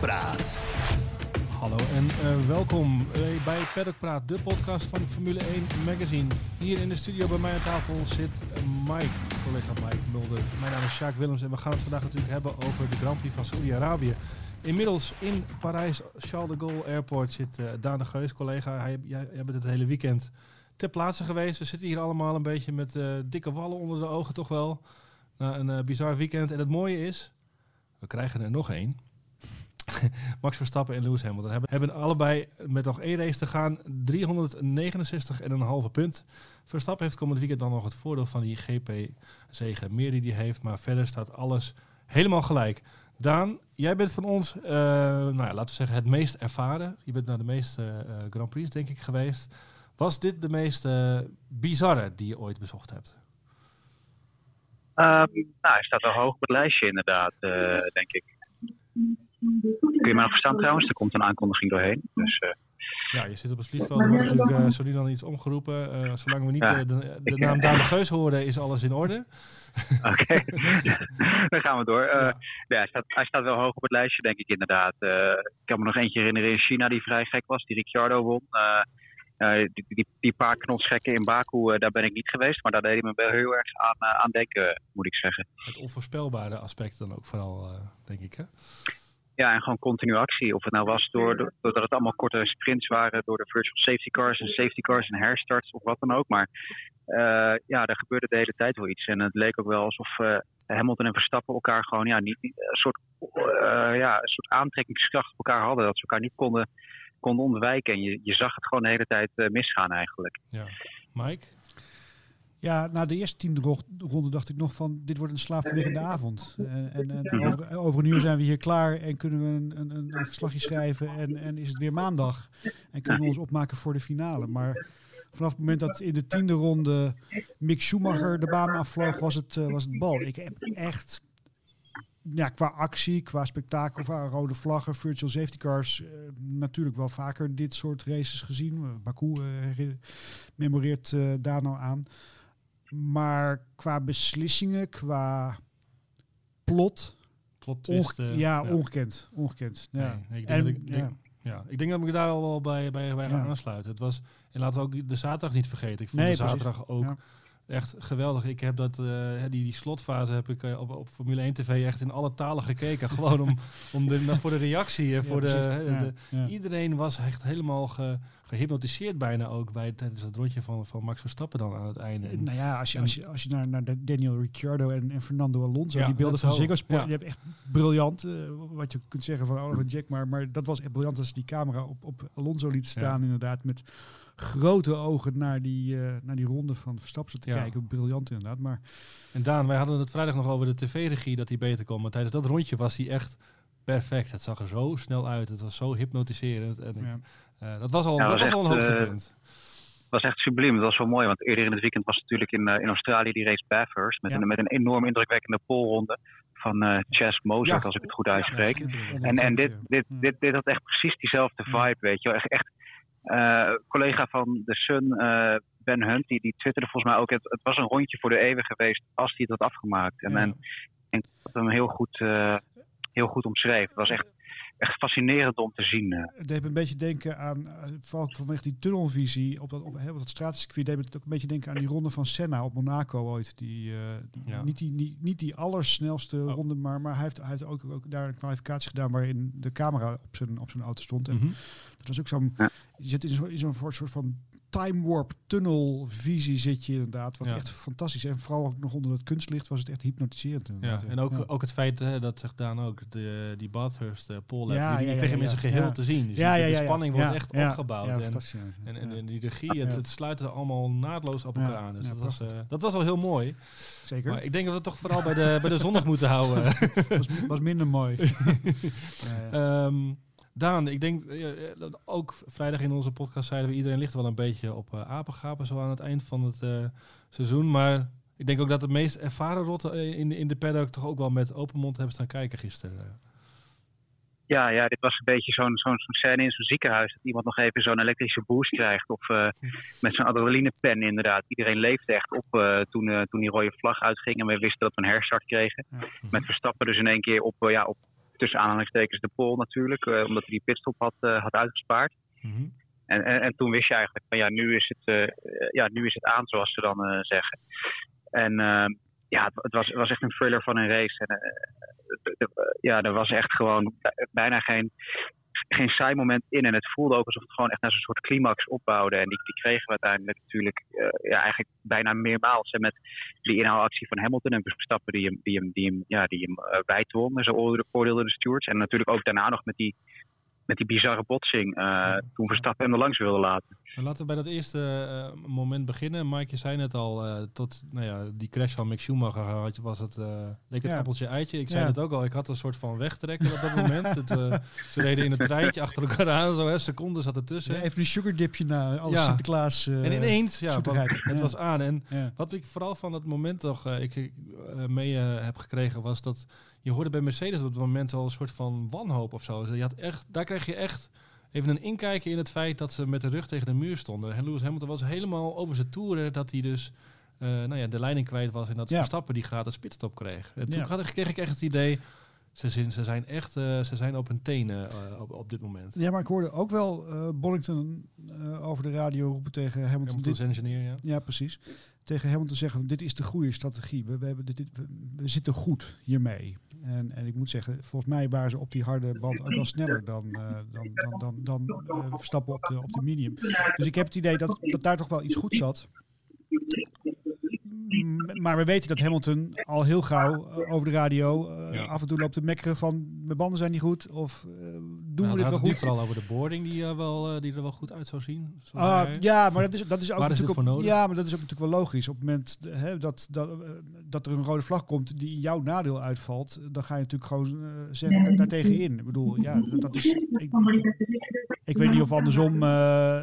Peddelpraat. Hallo en uh, welkom uh, bij Paddock Praat, de podcast van Formule 1 Magazine. Hier in de studio bij mij aan tafel zit Mike, collega Mike Mulder. Mijn naam is Sjaak Willems en we gaan het vandaag natuurlijk hebben over de Grand Prix van Saudi-Arabië. Inmiddels in Parijs, Charles de Gaulle Airport, zit uh, Daan de Geus, collega. Hij, jij, bent het hele weekend ter plaatse geweest. We zitten hier allemaal een beetje met dikke wallen onder de ogen toch wel. Na een bizar weekend. En het mooie is, we krijgen er nog één. Max Verstappen en Lewis Hamilton hebben, hebben allebei met nog één race te gaan 369,5 punt. Verstappen heeft komend weekend dan nog het voordeel van die GP-zegen meer die hij heeft. Maar verder staat alles helemaal gelijk. Daan, jij bent van ons, uh, nou ja, laten we zeggen, het meest ervaren. Je bent naar de meeste uh, Grand Prix, denk ik, geweest. Was dit de meest uh, bizarre die je ooit bezocht hebt? Um, nou, hij staat wel hoog op lijstje inderdaad, denk ik. Kun je me nog verstaan trouwens? Er komt een aankondiging doorheen. Dus, uh... Ja, je zit op het vliegveld. Er wordt natuurlijk uh, dan iets omgeroepen. Uh, zolang we niet ja. de, de, naam Daan de Geus horen, is alles in orde. Oké, okay. dan gaan we door. Ja. ja. hij, staat, hij staat wel hoog op het lijstje, denk ik inderdaad. ik kan me nog eentje herinneren in China die vrij gek was, die Ricciardo won. die, die, die, paar knotsgekken in Baku, daar ben ik niet geweest. Maar daar deed hij me wel heel erg aan, aan denken, moet ik zeggen. Het onvoorspelbare aspect dan ook vooral, denk ik, hè? Ja, en gewoon continu actie. Of het nou was door, doordat het allemaal korte sprints waren, door de virtual safety cars en safety cars en herstarts of wat dan ook. Maar uh, ja, er gebeurde de hele tijd wel iets. En het leek ook wel alsof uh, Hamilton en Verstappen elkaar gewoon ja, niet, een, soort, uh, ja, een soort aantrekkingskracht op elkaar hadden. Dat ze elkaar niet konden, konden ontwijken. En je, je zag het gewoon de hele tijd misgaan eigenlijk. Ja. Mike? Ja, na de eerste teamronde dacht ik nog van, dit wordt een slaapverwekkende avond. En, en, en over, over, een uur zijn we hier klaar en kunnen we een, een, een verslagje schrijven en, en is het weer maandag. En kunnen we ons opmaken voor de finale. Maar vanaf het moment dat in de tiende ronde Mick Schumacher de baan afvloog, was het, uh, was het bal. Ik heb echt, ja, qua actie, qua spektakel, qua rode vlaggen, virtual safety cars, uh, natuurlijk wel vaker dit soort races gezien. Baku uh, memoreert daar nou aan. Maar qua beslissingen, qua plot. plot twist, ja, ja, ongekend. Ongekend. Ja. Nee, ik denk en, dat ik, denk, ja. ik denk dat ik daar al wel bij, bij, bij ga aansluiten. Het was, en laten we ook de zaterdag niet vergeten. Ik vond nee, de zaterdag ook echt geweldig. Ik heb dat, uh, die, die slotfase heb ik uh, op, op Formule 1 TV echt in alle talen gekeken. gewoon om, om de, voor de reactie. en voor de, de, Iedereen was echt helemaal ge, gehypnotiseerd bijna ook bij, tijdens het rondje van, van Max Verstappen dan aan het einde. En, nou ja, als je, als je, als je naar, naar Daniel Ricciardo en, en Fernando Alonso, die beelden van Ziggo Sport, je hebt echt briljant, uh, wat je kunt zeggen van Oliver Jack, maar, maar dat was echt briljant als die camera op, op Alonso liet staan inderdaad met grote ogen naar die, uh, naar die ronde van Verstappen te ja. kijken. Briljant inderdaad. Maar... En Daan, wij hadden het vrijdag nog over de tv-regie dat hij beter kon. Maar tijdens dat rondje was hij echt perfect. Het zag er zo snel uit. Het was zo hypnotiserend. En ja. uh, dat was al, ja, dat was, al een hoogtepunt. Uh, was echt subliem. Dat was wel mooi. Want eerder in het weekend was natuurlijk in, uh, in Australië die race Bathurst. Met, ja. een, met een enorm indrukwekkende polronde van uh, Chas Mozart, als ik het goed uitspreek. en en dit, dit, dit, dit had echt precies diezelfde vibe, weet je wel. Echt, echt collega van de Sun, uh, Ben Hunt, die, die twitterde volgens mij ook: het, het, was een rondje voor de eeuwen geweest als hij het had afgemaakt. En, ja. en, en dat hem heel goed, uh, heel goed omschreef. Het was echt echt fascinerend om te zien. Het deed me een beetje denken aan, vooral vanwege die tunnelvisie op dat, op, op dat straatcircuit, deed me het ook een beetje denken aan die ronde van Senna op Monaco ooit. Die, uh, ja. niet, die, niet, niet die allersnelste oh. ronde, maar, maar hij heeft, hij heeft ook, ook daar een kwalificatie gedaan waarin de camera op zijn, op zijn auto stond. En mm -hmm. dat was ook zo'n, ja. je zit in zo'n zo soort van time warp tunnel visie zit je inderdaad. Wat ja. echt fantastisch is. En vooral ook nog onder het kunstlicht was het echt hypnotiserend. Ja, en ook, ja. ook het feit, hè, dat zegt Daan ook, de, die Bathurst uh, Paul ja, die, die kreeg hem in zijn geheel te zien. Dus ja, ja, de spanning wordt echt opgebouwd. en, en, en, en, die regie, het, het sluit er allemaal naadloos op elkaar aan. Dus dat, was, uh, dat was al heel mooi. Zeker. Maar ik denk dat we het toch vooral bij de, bij de zondag moeten houden. was, was minder mooi. um, Daan, ik denk uh, ook vrijdag in onze podcast zeiden we iedereen ligt wel een beetje op uh, apengapen zo aan het eind van het uh, seizoen. Maar ik denk ook dat de meest ervaren rotten in, in de paddock toch ook wel met open mond hebben staan kijken gisteren. Ja, ja, dit was een beetje zo'n zo'n zo scène in zo'n ziekenhuis. Dat iemand nog even zo'n elektrische boost krijgt. Of met zo'n adrenalinepen inderdaad. Iedereen leefde echt op toen, toen die rode vlag uitging. En we wisten dat we een herstart kregen. Met Verstappen dus in één keer op, ja, op tussen aanhalingstekens de pol natuurlijk, omdat hij die pitstop had, had uitgespaard. Mhm. En, en, en, toen wist je eigenlijk van ja, nu is het, ja, nu is het aan, zoals ze dan zeggen. En ja, het, was, was echt een thriller van een race. En, ja, er was echt gewoon bijna geen, geen saai moment in. En het voelde ook alsof het gewoon echt naar zo'n soort climax opbouwde. En die, die kregen we uiteindelijk natuurlijk uh, ja, eigenlijk bijna meermaals. En met die inhaalactie van Hamilton en Verstappen die hem, die hem, die hem, ja, die hem uh, bijtwon. Zo oordeelde de stewards. En natuurlijk ook daarna nog met die met die bizarre botsing uh, toen Verstappen hem er langs wilde laten. Laten we bij dat eerste uh, moment beginnen. Mike, je zei net al, uh, tot nou ja, die crash van Mick Schumacher had, was het, leek het ja. appeltje eitje. Ik zei het ook al, ik had een soort van wegtrekken op dat moment. het, ze reden in een treintje achter elkaar aan, zo hè, seconden zat ertussen. Ja, even een sugardipje naar alle ja. Sinterklaas En ineens, ja, het was aan. En wat ik vooral van dat moment toch ik, mee heb gekregen, was dat je hoorde bij Mercedes op dat moment al een soort van wanhoop of zo. Je had echt, daar kreeg je echt even een inkijkje in het feit dat ze met de rug tegen de muur stonden. En Lewis Hamilton was helemaal over zijn toeren dat hij dus uh, nou ja, de leiding kwijt was en dat ja. Verstappen die gratis pitstop kreeg. En toen had, kreeg ik echt het idee, ze zijn, ze zijn echt uh, ze zijn op hun tenen uh, op, op dit moment. Ja, maar ik hoorde ook wel Bollington over de radio roepen tegen Hamilton. Hamilton's engineer, ja. Ja, precies. Tegen Hamilton zeggen, dit is de goede strategie. We, we, hebben dit, we, we zitten goed hiermee. En, en ik moet zeggen, volgens mij waren ze op die harde band ook wel sneller dan, uh, dan, dan, dan, dan uh, Verstappen op de, op de medium. Dus ik heb het idee dat, dat daar toch wel iets goed zat. Maar we weten dat Hamilton al heel gauw uh, over de radio af en toe loopt te mekkeren van mijn banden zijn niet goed of doen nou, we dit wel goed. vooral over de boarding die, wel, die er wel goed uit zou zien. Uh, ja, maar dat is, dat is ook natuurlijk op, ja, maar dat is ook natuurlijk wel logisch. Op het moment hè, dat, dat, dat er een rode vlag komt die in jouw nadeel uitvalt, dan ga je natuurlijk gewoon zeggen daartegen in. Ik bedoel, ja, dat, dat is. Ik, ik weet niet of andersom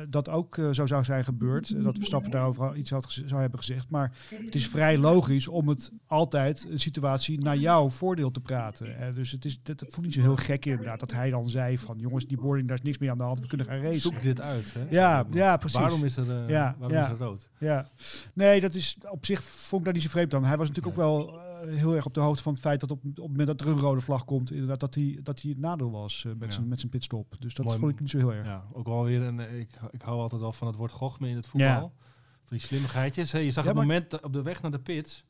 dat ook zo zou zijn gebeurd. Dat Verstappen daarover iets had, zou hebben gezegd. Maar het is vrij logisch om het altijd een situatie naar jouw voordeel te praten. Hè. Dus het is, dat voelt niet zo heel gek inderdaad dat hij dan zei van jongens, die boarding, daar is niks meer aan de hand, we kunnen gaan racen. Zoek dit uit. Hè? Ja, ja, precies. Waarom is er, uh, ja, waarom ja, is er rood? Ja, nee, dat is op zich vond ik daar niet zo vreemd aan. Hij was natuurlijk ook wel uh, heel erg op de hoogte van het feit dat op, op het moment dat er een rode vlag komt, inderdaad dat hij, dat hij het nadeel was uh, met, ja. zijn, met zijn pitstop. Dus dat Mooi, vond ik niet zo heel erg. Ja, ook wel weer, en ik, ik hou altijd wel van het woord gochme in het voetbal. Ja. Van die slimmigheidjes. Je zag het moment op de weg naar de pits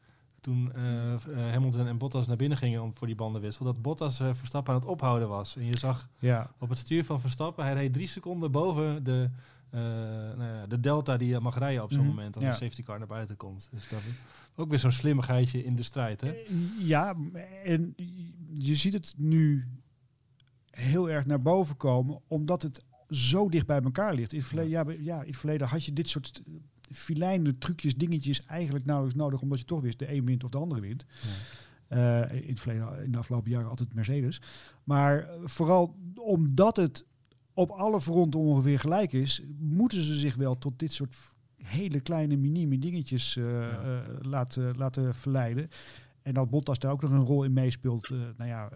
toen uh, Hamilton en Bottas naar binnen gingen om voor die bandenwissel, dat Bottas uh, Verstappen aan het ophouden was. En je zag ja. op het stuur van Verstappen, hij reed drie seconden boven de, nou ja, de delta die je mag rijden op zo'n mm, moment als ja. de safety car naar buiten komt. Dus dat ook weer zo'n slimmigheidje in de strijd, hè? Ja, en je ziet het nu heel erg naar boven komen, omdat het zo dicht bij elkaar ligt. In het verleden, ja, ja, in het verleden had je dit soort filijne trucjes, dingetjes eigenlijk nauwelijks nodig, omdat je toch wist de een wint of de andere wint. Ja. Uh, in het verleden, in de afgelopen jaren altijd Mercedes. Maar vooral omdat het op alle fronten ongeveer gelijk is, moeten ze zich wel tot dit soort hele kleine minime dingetjes uh, ja. uh, laten, laten verleiden. En dat Bottas daar ook nog een rol in meespeelt. Uh, nou ja,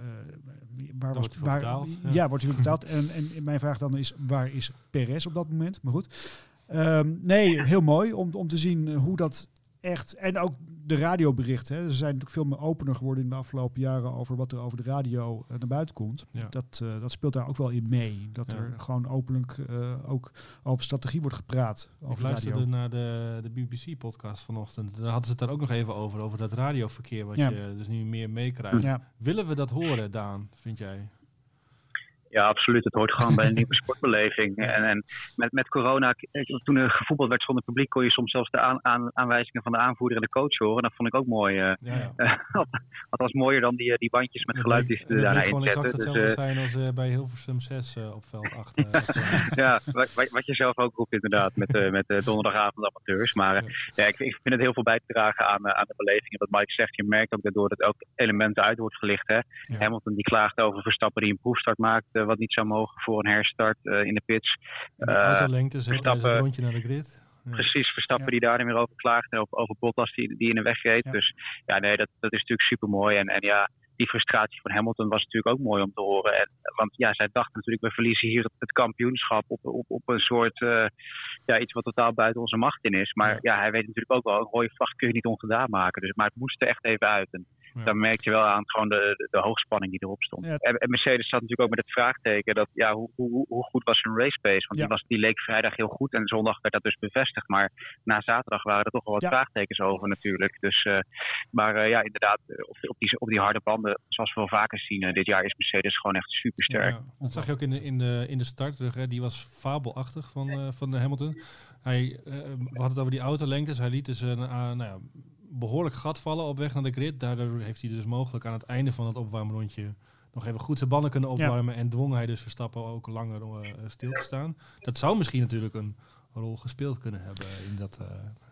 waar was waar, betaald, ja. ja, wordt hij betaald. en, en mijn vraag dan is, waar is Perez op dat moment? Maar goed. Um, nee, heel mooi om, om te zien hoe dat echt... En ook de radioberichten. Hè. Er zijn natuurlijk veel meer opener geworden in de afgelopen jaren... over wat er over de radio uh, naar buiten komt. Ja. Dat, uh, dat speelt daar ook wel in mee. Dat ja. er gewoon openlijk uh, ook over strategie wordt gepraat. Over Ik luisterde radio. naar de, de BBC-podcast vanochtend. Daar hadden ze het daar ook nog even over. Over dat radioverkeer wat ja. je dus nu meer meekrijgt. Willen we dat horen, Daan, vind jij? Ja, absoluut. Het hoort gewoon bij een nieuwe sportbeleving. En, en met, met corona, toen er gevoetbald werd zonder publiek, kon je soms zelfs de aan, aan, aanwijzingen van de aanvoerder en de coach horen. Dat vond ik ook mooi. Uh, ja, was mooier dan die, die bandjes met geluid die ze daarna inzetten. Het gewoon exact hetzelfde dus, uh, zijn als uh, bij Hilversum 6 op veld 8. ja, wat, wat je zelf ook roept inderdaad, met, met donderdagavond amateurs. Maar ja, ik, ik, vind het heel veel bij te dragen aan, aan de beleving. En wat Mike zegt, je merkt ook daardoor dat ook elementen uit wordt gelicht. Hè? Hamilton die klaagt over Verstappen die een proefstart maakt wat niet zou mogen voor een herstart uh, in de pits. De autolengte, Verstappen, het rondje naar de grid. Ja. Precies, Verstappen ja. die daar niet meer over klaagt en over, over Bottas die, die in de weg reed. Ja. Dus ja, nee, dat, dat is natuurlijk super mooi. En, en ja, die frustratie van Hamilton was natuurlijk ook mooi om te horen. En, want ja, zij dachten natuurlijk, we verliezen hier het, het kampioenschap op, op, op een soort uh, ja, iets wat totaal buiten onze macht in is. Maar ja. hij weet natuurlijk ook wel, een rode vlag kun je niet ongedaan maken. Dus, maar het moest er echt even uit. En ja. daar merk je wel aan gewoon de, de, de hoogspanning die erop stond. En, en, Mercedes zat natuurlijk ook met het vraagteken dat ja, hoe, hoe, hoe goed was hun race pace? Want die, was, die leek vrijdag heel goed en zondag werd dat dus bevestigd. Maar na zaterdag waren er toch wel wat vraagtekens over natuurlijk. Dus, uh, maar uh, ja, inderdaad, op, op, die, op die harde banden, zoals we wel vaker zien, uh, dit jaar is Mercedes gewoon echt super sterk. Ja, dat zag je ook in de, in de, in de start terug. Hè. Die was fabelachtig van, van Hamilton. Hij, we hadden het over die autolengtes. Hij liet dus een nou ja, behoorlijk gat vallen op weg naar de grid. Daardoor heeft hij dus mogelijk aan het einde van het opwarmrondje nog even goed zijn banden kunnen opwarmen. En dwong hij dus Verstappen ook langer uh, stil te staan. Dat zou misschien natuurlijk een rol gespeeld kunnen hebben in dat. Uh,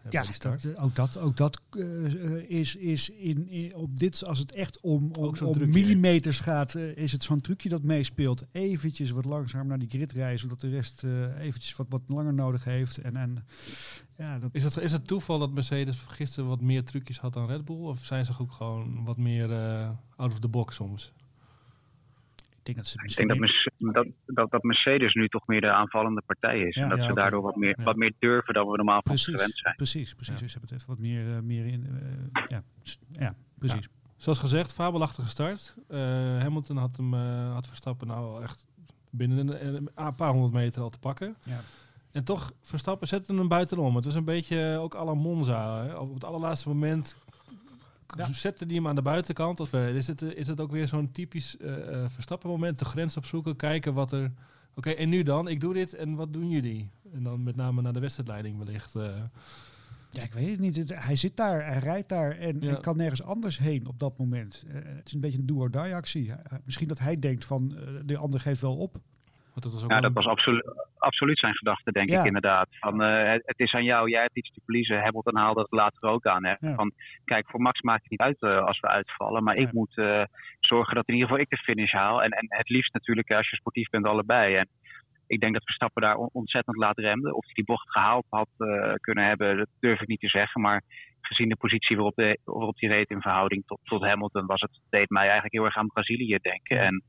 ja, start. ook dat, ook dat uh, is, is in, in, op dit, als het echt om, om, om millimeters gaat, uh, is het zo'n trucje dat meespeelt. Eventjes wat langzaam naar die grid rijden, zodat de rest eventjes wat, wat langer nodig heeft. En, en, ja, dat is, het, is het toeval dat Mercedes gisteren wat meer trucjes had dan Red Bull? Of zijn ze ook gewoon wat meer out of the box soms? Denk dat, ze ik denk dat, dat, dat, dat, Mercedes nu toch meer de aanvallende partij is. en dat ze daardoor wat meer, wat meer durven dan we normaal van gewend zijn. Precies, precies. Ze hebben het even wat meer, uh, meer in. Uh, ja, ja, precies. Zoals gezegd, fabelachtige start. Uh, Hamilton had hem had Verstappen nou echt binnen een, een, paar honderd meter al te pakken. Ja. En toch, Verstappen zette hem buitenom. Het was een beetje ook à la Monza. Hè. Op het allerlaatste moment ja. zetten die hem aan de buitenkant? Of uh, is, het, eh, is het ook weer zo'n typisch uh, verstappen moment? De grens opzoeken, kijken wat er... Oké, en nu dan? Ik doe dit en wat doen jullie? En dan met name naar de wedstrijdleiding wellicht. Ja, ik weet het niet. Hij zit daar, hij rijdt daar en, kan nergens anders heen op dat moment. het is een beetje een do-or-die actie. misschien dat hij denkt van, de ander geeft wel op dat ja, dat was absolu absoluut zijn gedachte, denk ik inderdaad. Van, uh, het, is aan jou, jij hebt iets te verliezen. Hamilton haalde het later ook aan. Hè? Van, kijk, voor Max maakt het niet uit uh, als we uitvallen. Maar ik moet uh, zorgen dat in ieder geval ik de finish haal. En, en het liefst natuurlijk als je sportief bent allebei. En ik denk dat Verstappen daar ontzettend laat remde. Of hij die bocht gehaald had kunnen hebben, dat durf ik niet te zeggen. Maar gezien de positie waarop, de, waarop die reed in verhouding tot, tot Hamilton, was het, deed mij eigenlijk heel erg aan Brazilië denken. En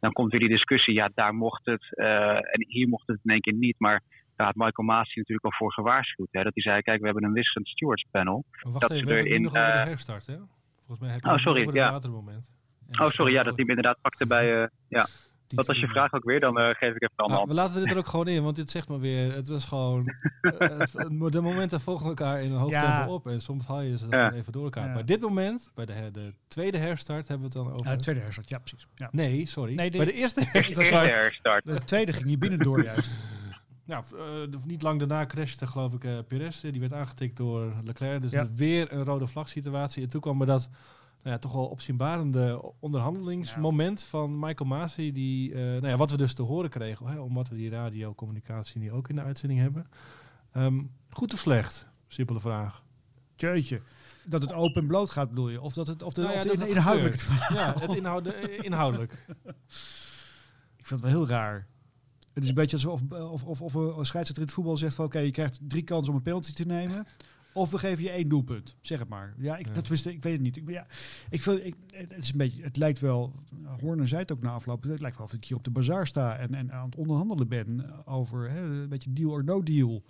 dan komt weer die discussie, ja, daar mocht het uh, en hier mocht het in één keer niet. Maar daar had Michael Maas natuurlijk al voor gewaarschuwd. Hè, dat hij zei, kijk, we hebben een wisselend stewards panel. wacht dat even, we hebben in, nog over de herstart, hè? Volgens mij heb je oh, sorry, moment. oh, sorry, ja, dat hij inderdaad pakte bij... Uh, ja. Wat was je vraag ook weer? Dan uh, geef ik even een nou, We laten dit er ook gewoon in, want dit zegt maar weer. Het was gewoon. het, de momenten volgen elkaar in een hoog ja. tempo op. En soms haal je ze ja. even door elkaar. Ja. Maar dit moment, bij de, de, tweede herstart, hebben we het dan over. Ja, de tweede herstart, ja, precies. Ja. Nee, sorry. Nee, de, bij de eerste herstart. herstart. De tweede ging je binnendoor juist. Nou, uh, niet lang daarna crashte geloof ik uh, Perez. Die werd aangetikt door Leclerc. Dus weer een rode vlag situatie. En toen kwam er dat nou ja, toch wel opzienbarende onderhandelingsmoment van Michael Masi. Die, uh, nou ja, wat we dus te horen kregen, hè, omdat we die radiocommunicatie nu ook in de uitzending hebben. Um, goed of slecht? Simpele vraag. Tjeutje. Dat het open en bloot gaat, bedoel je? Of dat het, of de, nou ja, of de dat inhoudelijk Ja, het inhoud, eh, inhoudelijk. Ik vind het wel heel raar. Het is een beetje alsof of, of, of een scheidsrechter in het voetbal zegt van... oké, je krijgt drie kansen om een penalty te nemen... Of we geven je één doelpunt. Zeg het maar. Ja, ik, Dat wist, ik weet het niet. Ik, ja, ik vind, ik, het, is een beetje, het lijkt wel, Horner zei het ook na afloop, het lijkt wel of ik hier op de bazaar sta en, en aan het onderhandelen ben over hè, een beetje deal or no deal.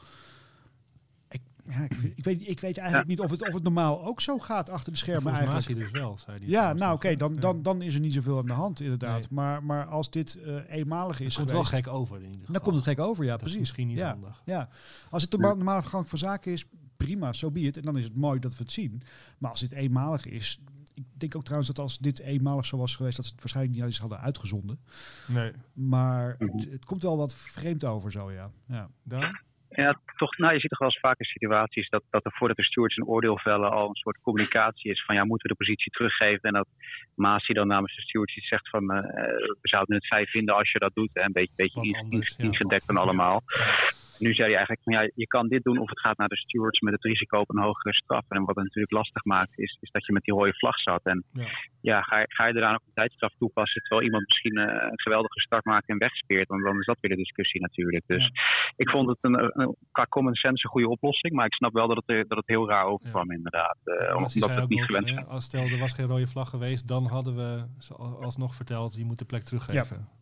Ik, ja, ik, ik, weet, ik weet eigenlijk niet of het, of het normaal ook zo gaat achter de schermen eigenlijk. dus wel, zei hij. Ja, nou oké, dan, dan, dan is er niet zoveel aan de hand inderdaad. Maar, maar als dit uh, eenmalig is Het komt wel gek over in ieder geval. Dan komt het gek over, ja dat precies. misschien niet ja, handig. Ja, als het de normale gang van zaken is, prima, zo so be it. En dan is het mooi dat we het zien. Maar als dit eenmalig is, ik denk ook trouwens dat als dit eenmalig zo was geweest, dat ze het waarschijnlijk niet eens hadden uitgezonden. Nee. Maar het, het komt wel wat vreemd over zo, ja. Ja, Dan? ja toch, nou, je ziet toch wel eens vaker situaties dat, dat er voordat de stewards een oordeel vellen al een soort communicatie is van ja, moeten we de positie teruggeven? En dat Maas dan namens de stewards iets zegt van uh, we zouden het fijn vinden als je dat doet. En een beetje, beetje ingedekt ja, dan allemaal nu zei hij eigenlijk van ja, je kan dit doen of het gaat naar de stewards met het risico op een hogere straf. En wat het natuurlijk lastig maakt is, is dat je met die rode vlag zat. En ja, ja ga, ga je eraan ook een tijdstraf toepassen terwijl iemand misschien uh, een geweldige start maakt en wegspeert. Want dan is dat weer de discussie natuurlijk. Dus ik vond het een, een, qua common sense een goede oplossing. Maar ik snap wel dat het, dat het heel raar overkwam inderdaad. Uh, omdat het niet gewend zijn. Als stel er was geen rode vlag geweest, dan hadden we alsnog verteld, je moet de plek teruggeven.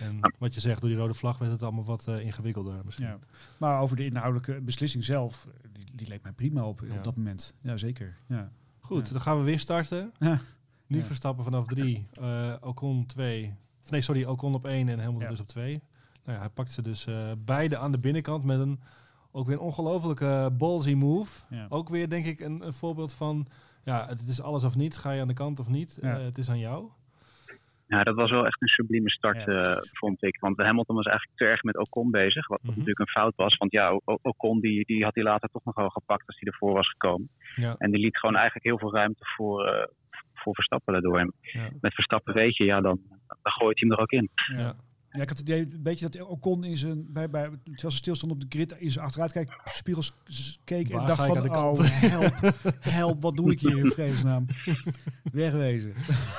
En wat je zegt, door die rode vlag werd het allemaal wat uh, ingewikkelder misschien. Ja. Maar over de inhoudelijke beslissing zelf, die, die leek mij prima op op dat moment. Ja, zeker. Ja. Goed, dan gaan we weer starten. Nu Verstappen vanaf drie, uh, Ocon twee. Nee, sorry, Ocon op één en Hamilton dus op twee. Nou ja, hij pakt ze dus uh, beide aan de binnenkant met een ook weer een ongelofelijke ballsy move. Ook weer denk ik een, een, voorbeeld van, ja, het is alles of niets. Ga je aan de kant of niet? Uh, het is aan jou. Ja, dat was wel echt een sublieme start, ja, vond ik. Want Hamilton was eigenlijk te erg met Ocon bezig. Wat, mm natuurlijk een fout was. Want ja, Ocon die, die had hij later toch nog wel gepakt als hij ervoor was gekomen. Ja. En die liet gewoon eigenlijk heel veel ruimte voor, voor Verstappen daardoor. En met Verstappen weet je, ja, dan, dan gooit hij hem er ook in. Ja. Ja, ik had het idee een beetje dat Ocon in zijn, bij, bij, terwijl ze stilstond op de grid, in zijn achteruitkijk, spiegels keek en dacht van, oh help, help, wat doe ik hier in vredesnaam? Wegwezen.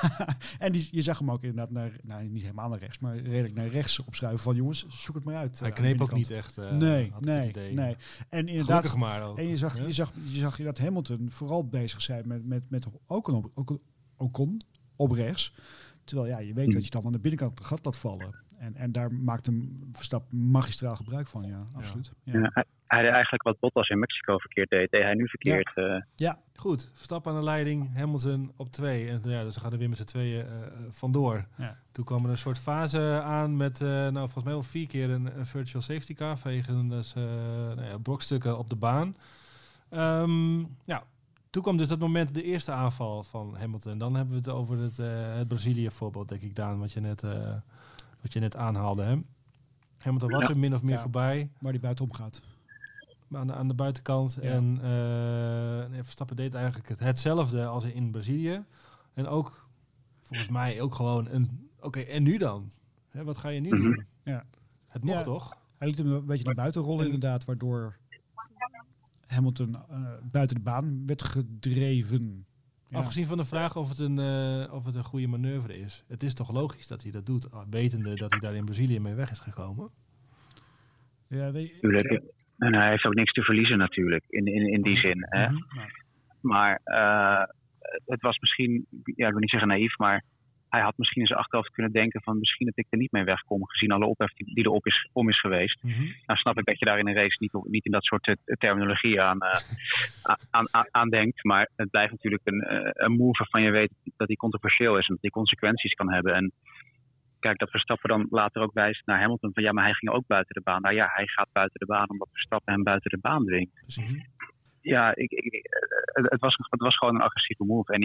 en die, je zag hem ook inderdaad naar, nou niet helemaal naar rechts, maar redelijk naar rechts opschuiven van jongens, zoek het maar uit. Hij uh, kneep ook niet echt. Uh, nee, nee, nee. En inderdaad, maar ook. En je zag, je zag, je zag dat Hamilton vooral bezig zijn met, met, met Ocon, op, Ocon op rechts. Terwijl ja, je weet dat je dan aan de binnenkant het gat laat vallen. En, en daar maakt hem Verstap magistraal gebruik van, ja, absoluut. Ja. ja. hij deed eigenlijk wat Bottas in Mexico verkeerd deed, deed hij nu verkeerd. Ja, uh. ja. goed. Verstappen aan de leiding, Hamilton op twee. En ja, dus ze gaan er weer met z'n tweeën uh, vandoor. Ja. Toen kwam er een soort fase aan met, uh, nou volgens mij wel vier keer een, een virtual safety car vanwege dus, nou ja, brokstukken op de baan. Um, ja, toen kwam dus dat moment, de eerste aanval van Hamilton. Dan hebben we het over het, het Brazilië voorbeeld, denk ik, Daan, wat je net wat je net aanhaalde. Hè? Hamilton was er min of meer voorbij. Waar die buitenom gaat. Aan de, aan de buitenkant. En uh, Verstappen deed eigenlijk het, hetzelfde als in Brazilië. En ook, volgens mij, ook gewoon een... Oké, en nu dan? Hè, wat ga je nu doen? Ja. Het mocht toch? Hij liet hem een beetje naar buiten rollen inderdaad, waardoor Hamilton uh, buiten de baan werd gedreven. Afgezien van de vraag of het, een, uh, of het een goede manoeuvre is. Het is toch logisch dat hij dat doet, ah, wetende dat hij daar in Brazilië mee weg is gekomen? Ja, weet je, en hij heeft ook niks te verliezen natuurlijk, in, in, in die mhm. zin. Hè? Mhm. Maar uh, het was misschien, ja, ik wil niet zeggen naïef, maar hij had misschien in zijn achterhoofd kunnen denken van misschien dat ik er niet mee wegkom, gezien alle ophef die, erop is, om is geweest. Mm Nou snap ik dat je daar in een race niet, niet in dat soort uh, terminologie aan, uh, aan, aan, aan, denkt. Maar het blijft natuurlijk een, uh, een move waarvan je weet dat die controversieel is en dat die consequenties kan hebben. En kijk, dat Verstappen dan later ook wijst naar Hamilton van ja, maar hij ging ook buiten de baan. Nou ja, hij gaat buiten de baan omdat Verstappen hem buiten de baan dwingt. Mm ja, ik, ik, het, was, het was gewoon een agressieve move. En,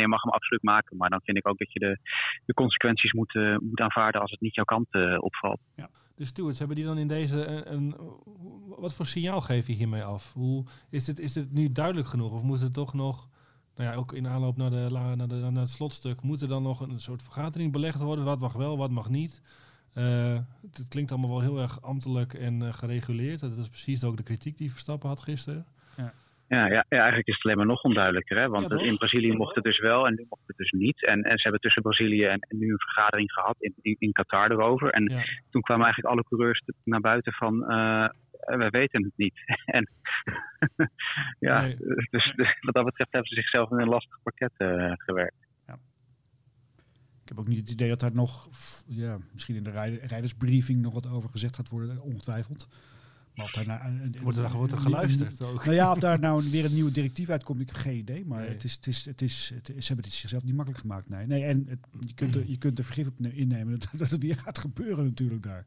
je mag hem absoluut maken. Maar dan vind ik ook dat je de, de consequenties moet, uh, moet aanvaarden als het niet jouw kant opvalt. Ja. De stewards, hebben die dan in deze. Een, wat voor signaal geef je hiermee af? Hoe, is, dit, is dit nu duidelijk genoeg? Of moet het toch nog. Nou ja, ook in aanloop naar, de, naar, de, naar het slotstuk. Moet er dan nog een soort vergadering belegd worden? Wat mag wel, wat mag niet? Het, klinkt allemaal wel heel erg ambtelijk en gereguleerd. Dat is precies ook de kritiek die Verstappen had gisteren. Ja. Ja, eigenlijk is het alleen maar nog onduidelijker. Hè? Want in Brazilië mocht het dus wel en nu mocht het dus niet. En, en ze hebben tussen Brazilië en, en nu een vergadering gehad in, in, in Qatar erover. En toen kwamen eigenlijk alle coureurs naar buiten van... Uh, wij weten het niet. en ja, dus, dus, wat dat betreft hebben ze zichzelf in een lastig pakket uh, gewerkt. Ja. Ik heb ook niet het idee dat daar nog, ja, misschien in de rijdersbriefing nog wat over gezegd gaat worden, ongetwijfeld. Maar of daar nou, wordt, er, wordt er geluisterd ook? Nou ja, of daar nou weer een nieuwe directief uitkomt, ik heb geen idee. Maar het is, het is, het is, het ze hebben het zichzelf niet makkelijk gemaakt. Nee, nee en het, je, kunt er, je kunt er vergif op innemen dat, dat het weer gaat gebeuren natuurlijk daar.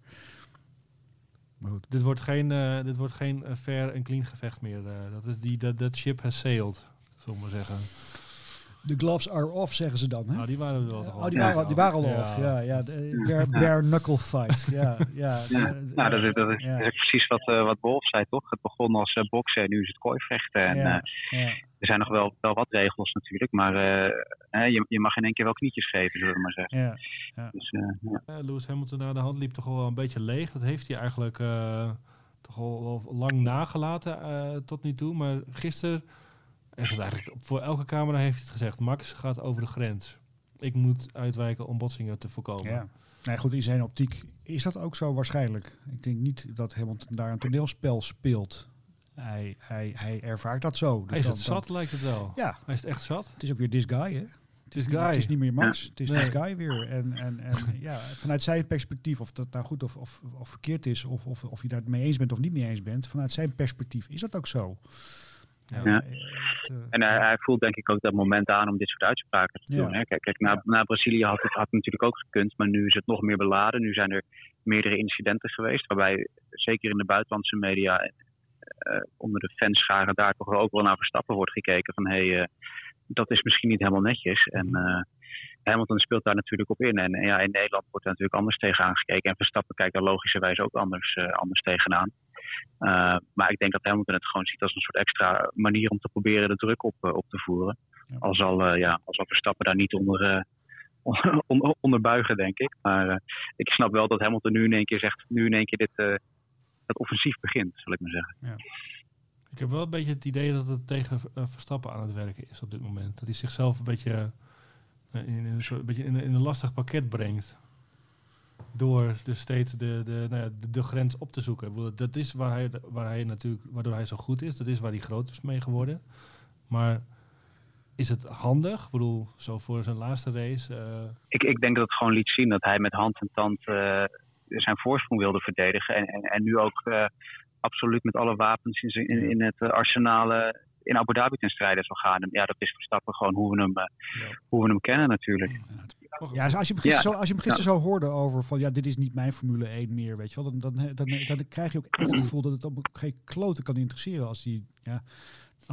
Maar goed. Dit wordt geen, uh, dit wordt geen fair en clean gevecht meer. Uh, dat, is die, dat, dat ship has sailed, zullen we maar zeggen. De gloves are off, zeggen ze dan. Hè? Nou, die waren er wel toch al. Oh, die, waren, die waren al ja. off, ja. ja de, bare, bare knuckle fight. ja, ja, ja. nou, dat is, dat is, precies wat, uh, wat Wolf zei, toch? Het begon als uh, boksen en nu is het kooivechten. En, ja, uh, Er zijn nog wel, wel wat regels natuurlijk, maar je, je mag in één keer wel knietjes geven, zullen we maar zeggen. Ja, ja. Dus, ja. Lewis Hamilton naar de hand liep toch wel een beetje leeg. Dat heeft hij eigenlijk toch al, al lang nagelaten tot nu toe. Maar gisteren heeft eigenlijk voor elke camera heeft hij het gezegd. Max gaat over de grens. Ik moet uitwijken om botsingen te voorkomen. Ja. Nee, goed, in zijn optiek is dat ook zo waarschijnlijk. Ik denk niet dat Hamilton daar een toneelspel speelt. Hij, hij, hij ervaart dat zo. Dus hij is het zat, lijkt het wel. Ja. Hij is het echt zat. Het is ook weer this guy, hè? Het is, Guy. Het is niet meer Max, het is nee. Guy weer. En, en, en ja, vanuit zijn perspectief, of dat nou goed of, of, of verkeerd is, of, of, of je daar het mee eens bent of niet mee eens bent, vanuit zijn perspectief is dat ook zo. Ja. ja. Eh, en hij, hij, voelt denk ik ook dat moment aan om dit soort uitspraken te doen. Hè? Kijk, kijk naar, naar Brazilië had het had natuurlijk ook gekund, maar nu is het nog meer beladen. Nu zijn er meerdere incidenten geweest, waarbij zeker in de buitenlandse media uh, onder de fanscharen daar toch ook wel naar Verstappen wordt gekeken van hé, hey, uh, dat is misschien niet helemaal netjes. En uh, Hamilton speelt daar natuurlijk op in. En, en, ja, in Nederland wordt er natuurlijk anders tegenaan gekeken. En Verstappen kijkt daar logischerwijs ook anders, anders tegenaan. maar ik denk dat Hamilton het gewoon ziet als een soort extra manier om te proberen de druk op, op te voeren. Ja. Al zal, ja, al zal Verstappen daar niet onder, onder, buigen, denk ik. Maar ik snap wel dat Hamilton nu in één keer zegt, nu in één keer dit, het offensief begint, zal ik maar zeggen. Ja. Ik heb wel een beetje het idee dat het tegen uh, Verstappen aan het werken is op dit moment. Dat hij zichzelf een beetje, uh, in, een soort, beetje in, in, een lastig pakket brengt. Door dus steeds de, de, nou ja, de, de, grens op te zoeken. Dat is waar hij, waar hij natuurlijk, waardoor hij zo goed is. Dat is waar hij groot is mee geworden. Maar is het handig? Ik bedoel, zo voor zijn laatste race. Uh... Ik, ik denk dat het gewoon liet zien dat hij met hand en tand zijn voorsprong wilde verdedigen. En, en, en nu ook uh, absoluut met alle wapens in, in, in het arsenaal in Abu Dhabi ten strijde zal gaan. En ja, dat is Verstappen gewoon hoe we hem, uh, hoe we hem kennen natuurlijk. Ja, als je hem gisteren, zo, als je hem gisteren zo hoorde over van ja, dit is niet mijn Formule 1 meer, weet je wel, dan, dan, dan, dan, krijg je ook echt het gevoel dat het op geen kloten kan interesseren als die ja,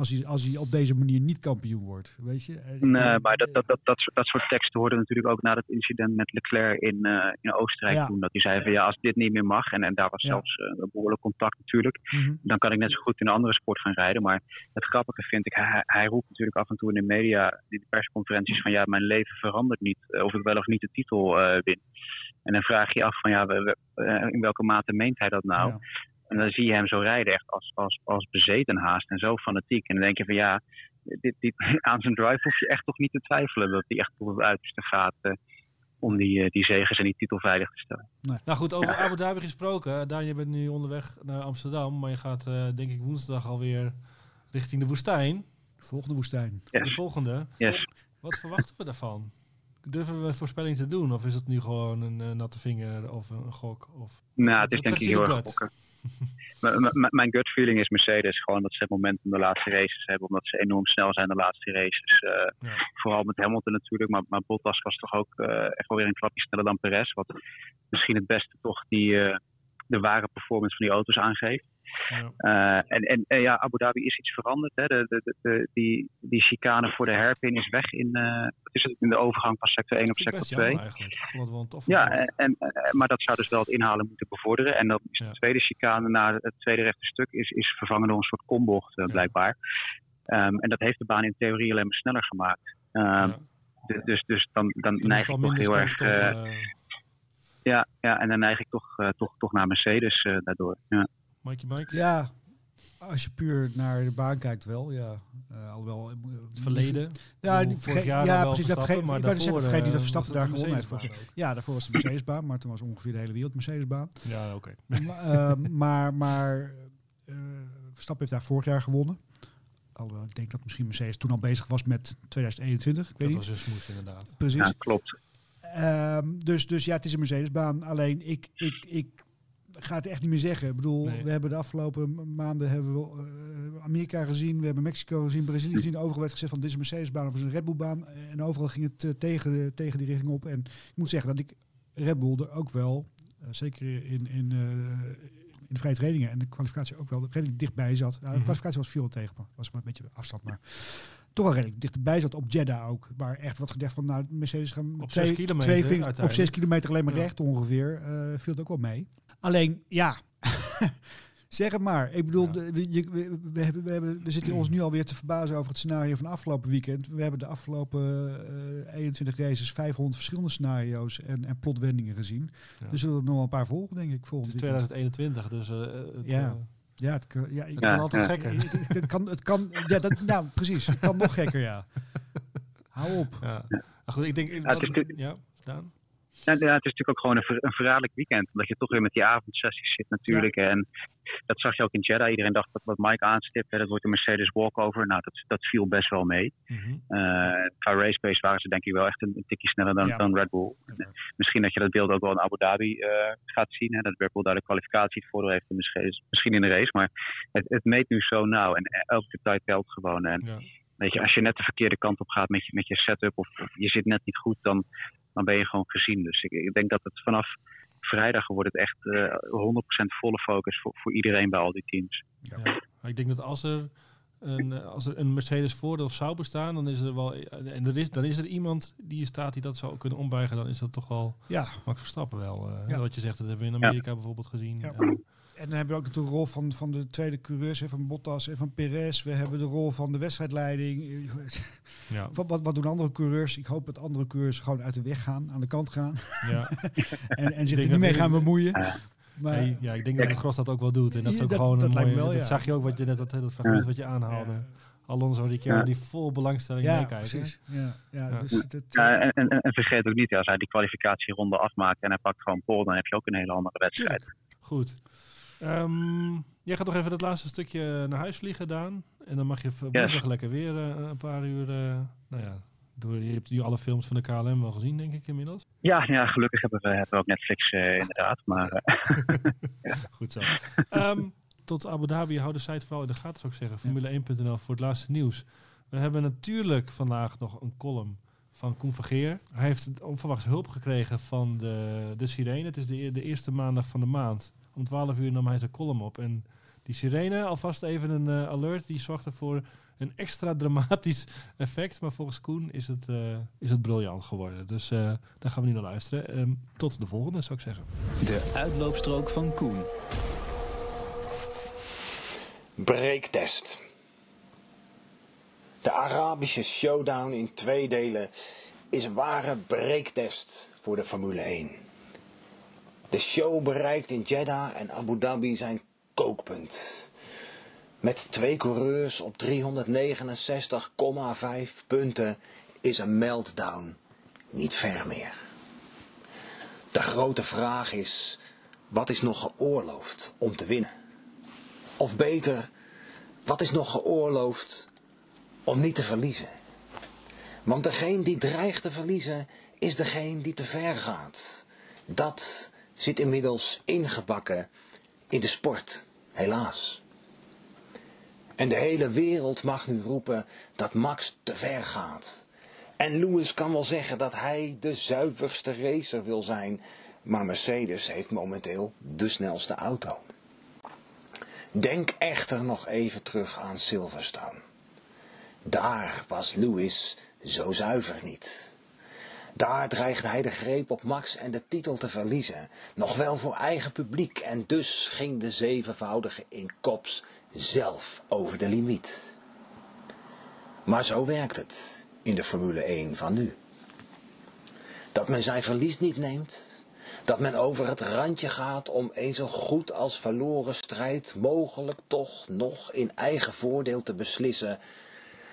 als hij, als hij op deze manier niet kampioen wordt, weet je? Nee, maar dat, dat, dat, dat, dat soort teksten hoorden natuurlijk ook na het incident met Leclerc in, uh, in Oostenrijk toen. Dat hij zei van ja, als dit niet meer mag, en, en daar was zelfs uh, behoorlijk contact natuurlijk, mhm. dan kan ik net zo goed in een andere sport gaan rijden. Maar het grappige vind ik, hij, hij roept natuurlijk af en toe in de media, in de persconferenties van ja, mijn leven verandert niet, uh, of ik wel of niet de titel win. En dan vraag je af van ja, we, in welke mate meent hij dat nou? Ja. En dan zie je hem zo rijden, echt als, als, als bezeten haast en zo fanatiek. En dan denk je van ja, dit, dit, aan zijn drive hoef je echt toch niet te twijfelen dat hij echt tot het uiterste gaat uh, om die, uh, die zegens en die titel veilig te stellen. Nee. Nou goed, over ja. Abu Dhabi gesproken. Daan, je bent nu onderweg naar Amsterdam, maar je gaat uh, denk ik woensdag alweer richting de woestijn. De volgende woestijn. Yes. De volgende. Yes. Wat verwachten we daarvan? Durven we een voorspelling te doen? Of is het nu gewoon een natte vinger of een gok? Of, nou, het is denk ik heel erg gokken mijn gut feeling is Mercedes gewoon dat ze het momentum de laatste races hebben. Omdat ze enorm snel zijn de laatste races. Uh, ja. Vooral met Hamilton natuurlijk. Maar, maar Bottas was toch ook uh, echt wel weer een klapje sneller dan Perez. Wat misschien het beste toch die, uh, de ware performance van die auto's aangeeft. Ja. Uh, en, en, en, ja, Abu Dhabi is iets veranderd. Hè. De, de, de, die, die chicane voor de herpin is weg in, uh, wat is het, in de overgang van sector 1 op sector 2. Ik vond het wel een tof. Ja, en, en, maar dat zou dus wel het inhalen moeten bevorderen. En dan is de tweede chicane na het tweede rechte stuk is, is vervangen door een soort kombocht, uh, blijkbaar. Um, en dat heeft de baan in theorie alleen maar sneller gemaakt. Um, dus, dus, dus dan, dan neig ik toch heel erg. Ja, ja, en dan neig ik toch, toch, toch naar Mercedes daardoor. Ja. Mikey Mike? Ja, als je puur naar de baan kijkt wel, ja. Uh, alhoewel, het verleden? Ja, vorig jaar ja precies. Dat vergeet, maar daarvoor, zeggen, vergeet niet dat Verstappen daar gewonnen heeft. Ja, daarvoor was de Mercedesbaan, maar toen was ongeveer de hele wereld Mercedesbaan. Ja, oké. Okay. uh, maar maar uh, Verstappen heeft daar vorig jaar gewonnen. Alhoewel, ik denk dat misschien Mercedes toen al bezig was met 2021. Ik weet dat niet. was een smooth inderdaad. Precies. Ja, klopt. Um, dus, dus ja, het is een Mercedesbaan. Alleen ik, ik, ik ga het echt niet meer zeggen. Ik bedoel, nee. we hebben de afgelopen maanden hebben we uh, Amerika gezien, we hebben Mexico gezien, Brazilië gezien. Overal werd gezegd van dit is een Mercedes-baan of is een Red Bull-baan. En overal ging het uh, tegen, tegen die richting op. En ik moet zeggen dat ik Red Bull er ook wel, uh, zeker in, in, in de vrije trainingen en de kwalificatie ook wel redelijk dichtbij zat. Ja, de kwalificatie was veel tegen me, was maar een beetje afstand, maar toch wel redelijk dichtbij zat op Jeddah ook. Waar echt wat gedacht van, nou, Mercedes gaan op twee, kilometer, twee vingers, op zes kilometer alleen maar ja. recht ongeveer. Uh, viel het ook wel mee. Alleen, ja, zeg het maar. Ik bedoel, ja. we, je, we, we, hebben, we, hebben, we zitten ons nu alweer te verbazen over het scenario van afgelopen weekend. We hebben de afgelopen uh, 21 races 500 verschillende scenario's en, en plotwendingen gezien. Ja. Dus er zullen nog wel een paar volgen, denk ik. Het is 2021, dus uh, het, ja. Ja, het, kan, ja, het kan altijd gekker. Het, het, kan, het kan, ja, dat, nou, precies. Het kan nog gekker, ja. Hou op. Ja. Nou goed, ik denk... Ja, wat, ja, Daan? Ja, het is natuurlijk ook gewoon een, een verraderlijk weekend. Omdat je toch weer met die avondsessies zit natuurlijk. En dat zag je ook in Jeddah. Iedereen dacht dat wat Mike aanstipte, dat wordt een Mercedes walkover. Nou, dat, dat viel best wel mee. Mm -hmm. uh, qua waren ze denk ik wel echt een, een tikje sneller dan, dan Red Bull. Ja. Misschien dat je dat beeld ook wel in Abu Dhabi uh, gaat zien. Hè, dat Red Bull daar de kwalificatie het voordeel heeft in Mercedes. Misschien in de race, maar het, het meet nu zo nauw. En elke tijd telt gewoon. En weet je, als je net de verkeerde kant op gaat met je, met je setup of, of je zit net niet goed, dan dan ben je gewoon gezien. Dus ik, ik denk dat het vanaf vrijdag wordt het echt uh, 100% volle focus voor, voor iedereen bij al die teams. Ja. Ik denk dat als er een, als er een Mercedes voordeel zou bestaan, dan is er wel en er is, dan is er iemand die er staat die dat zou kunnen ombuigen. Dan is dat toch wel ja. Max Verstappen wel. Uh, ja. Wat je zegt, dat hebben we in Amerika bijvoorbeeld gezien. Ja. Uh, en dan hebben we ook de rol van, van de tweede coureurs, van Bottas en van Perez. We hebben de rol van de wedstrijdleiding. Ja. Wat, wat, wat, doen andere coureurs? Ik hoop dat andere coureurs gewoon uit de weg gaan, aan de kant gaan. Ja. en, en zich er niet mee gaan bemoeien. Maar, hey, ja, ik denk dat de Gros dat ook wel doet. En dat is ook dat, gewoon dat een mooie, wel, Dat zag je ook wat je net dat, dat fragment wat je aanhaalde. Alonso die keer die vol belangstelling ja. Precies. Ja, ja, ja. Dus dat, ja en, en, en, vergeet ook niet, als hij die kwalificatieronde afmaakt en hij pakt gewoon pol, dan heb je ook een hele andere wedstrijd. Goed. Um, jij gaat toch even dat laatste stukje naar huis vliegen, Daan. En dan mag je woensdag yes. lekker weer uh, een paar uur. Uh, nou ja, door, je hebt nu alle films van de KLM wel gezien, denk ik inmiddels. Ja, ja gelukkig hebben we, hebben we ook Netflix uh, inderdaad. Maar, ja. Goed zo. Um, tot Abu Dhabi, hou de site vooral in de gaten, zou ik zeggen. Formule1.nl voor het laatste nieuws. We hebben natuurlijk vandaag nog een column van Koen Vergeer. Hij heeft onverwachts hulp gekregen van de, de Sirene. Het is de, de eerste maandag van de maand. Om 12 uur nam hij zijn column op. En die sirene, alvast even een uh, alert, die zorgde voor een extra dramatisch effect. Maar volgens Koen is het, uh, is het briljant geworden. Dus uh, daar gaan we nu naar luisteren. Um, tot de volgende, zou ik zeggen. De uitloopstrook van Koen. Breektest. De Arabische showdown in twee delen is een ware breektest voor de Formule 1. De show bereikt in Jeddah en Abu Dhabi zijn kookpunt. Met twee coureurs op 369,5 punten is een meltdown niet ver meer. De grote vraag is, wat is nog geoorloofd om te winnen? Of beter, wat is nog geoorloofd om niet te verliezen? Want degene die dreigt te verliezen, is degene die te ver gaat. Dat zit inmiddels ingebakken in de sport, helaas. En de hele wereld mag nu roepen dat Max te ver gaat. En Lewis kan wel zeggen dat hij de zuiverste racer wil zijn, maar Mercedes heeft momenteel de snelste auto. Denk echter nog even terug aan Silverstone. Daar was Lewis zo zuiver niet. Daar dreigde hij de greep op Max en de titel te verliezen, nog wel voor eigen publiek, en dus ging de zevenvoudige in kops zelf over de limiet. Maar zo werkt het in de Formule 1 van nu. Dat men zijn verlies niet neemt, dat men over het randje gaat om een zo goed als verloren strijd mogelijk toch nog in eigen voordeel te beslissen,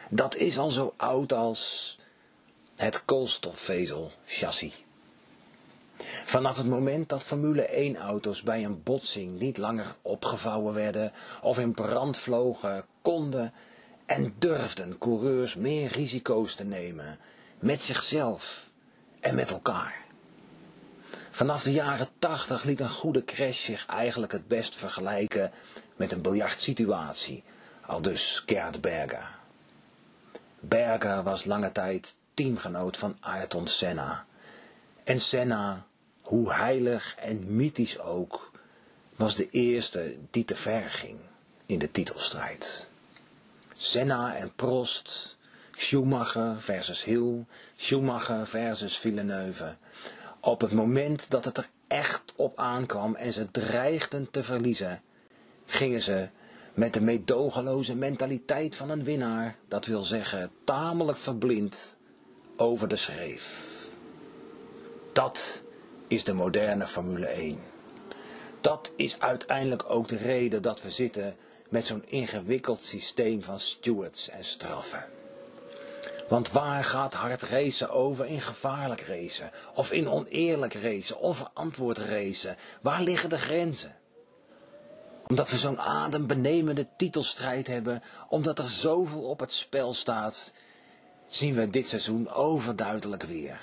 dat is al zo oud als het koolstofvezel chassis. Vanaf het moment dat Formule 1-auto's bij een botsing niet langer opgevouwen werden of in brand vlogen, konden en durfden coureurs meer risico's te nemen met zichzelf en met elkaar. Vanaf de jaren 80 liet een goede crash zich eigenlijk het best vergelijken met een biljartsituatie, al dus Gerd Berger. Berger was lange tijd teamgenoot van Ayrton Senna. En Senna, hoe heilig en mythisch ook, was de eerste die te ver ging in de titelstrijd. Senna en Prost, Schumacher versus Hill, Schumacher versus Villeneuve. Op het moment dat het er echt op aankwam en ze dreigden te verliezen, gingen ze met de meedogenloze mentaliteit van een winnaar, dat wil zeggen tamelijk verblind, over de schreef. Dat is de moderne Formule 1. Dat is uiteindelijk ook de reden dat we zitten met zo'n ingewikkeld systeem van stewards en straffen. Want waar gaat hard racen over in gevaarlijk racen? Of in oneerlijk racen? Onverantwoord racen? Waar liggen de grenzen? Omdat we zo'n adembenemende titelstrijd hebben, omdat er zoveel op het spel staat, zien we dit seizoen overduidelijk weer.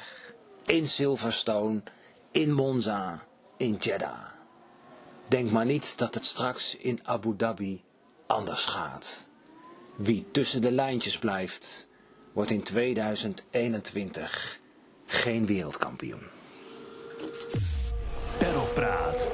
In Silverstone, in Monza, in Jeddah. Denk maar niet dat het straks in Abu Dhabi anders gaat. Wie tussen de lijntjes blijft, wordt in 2021 geen wereldkampioen. Perlpraat.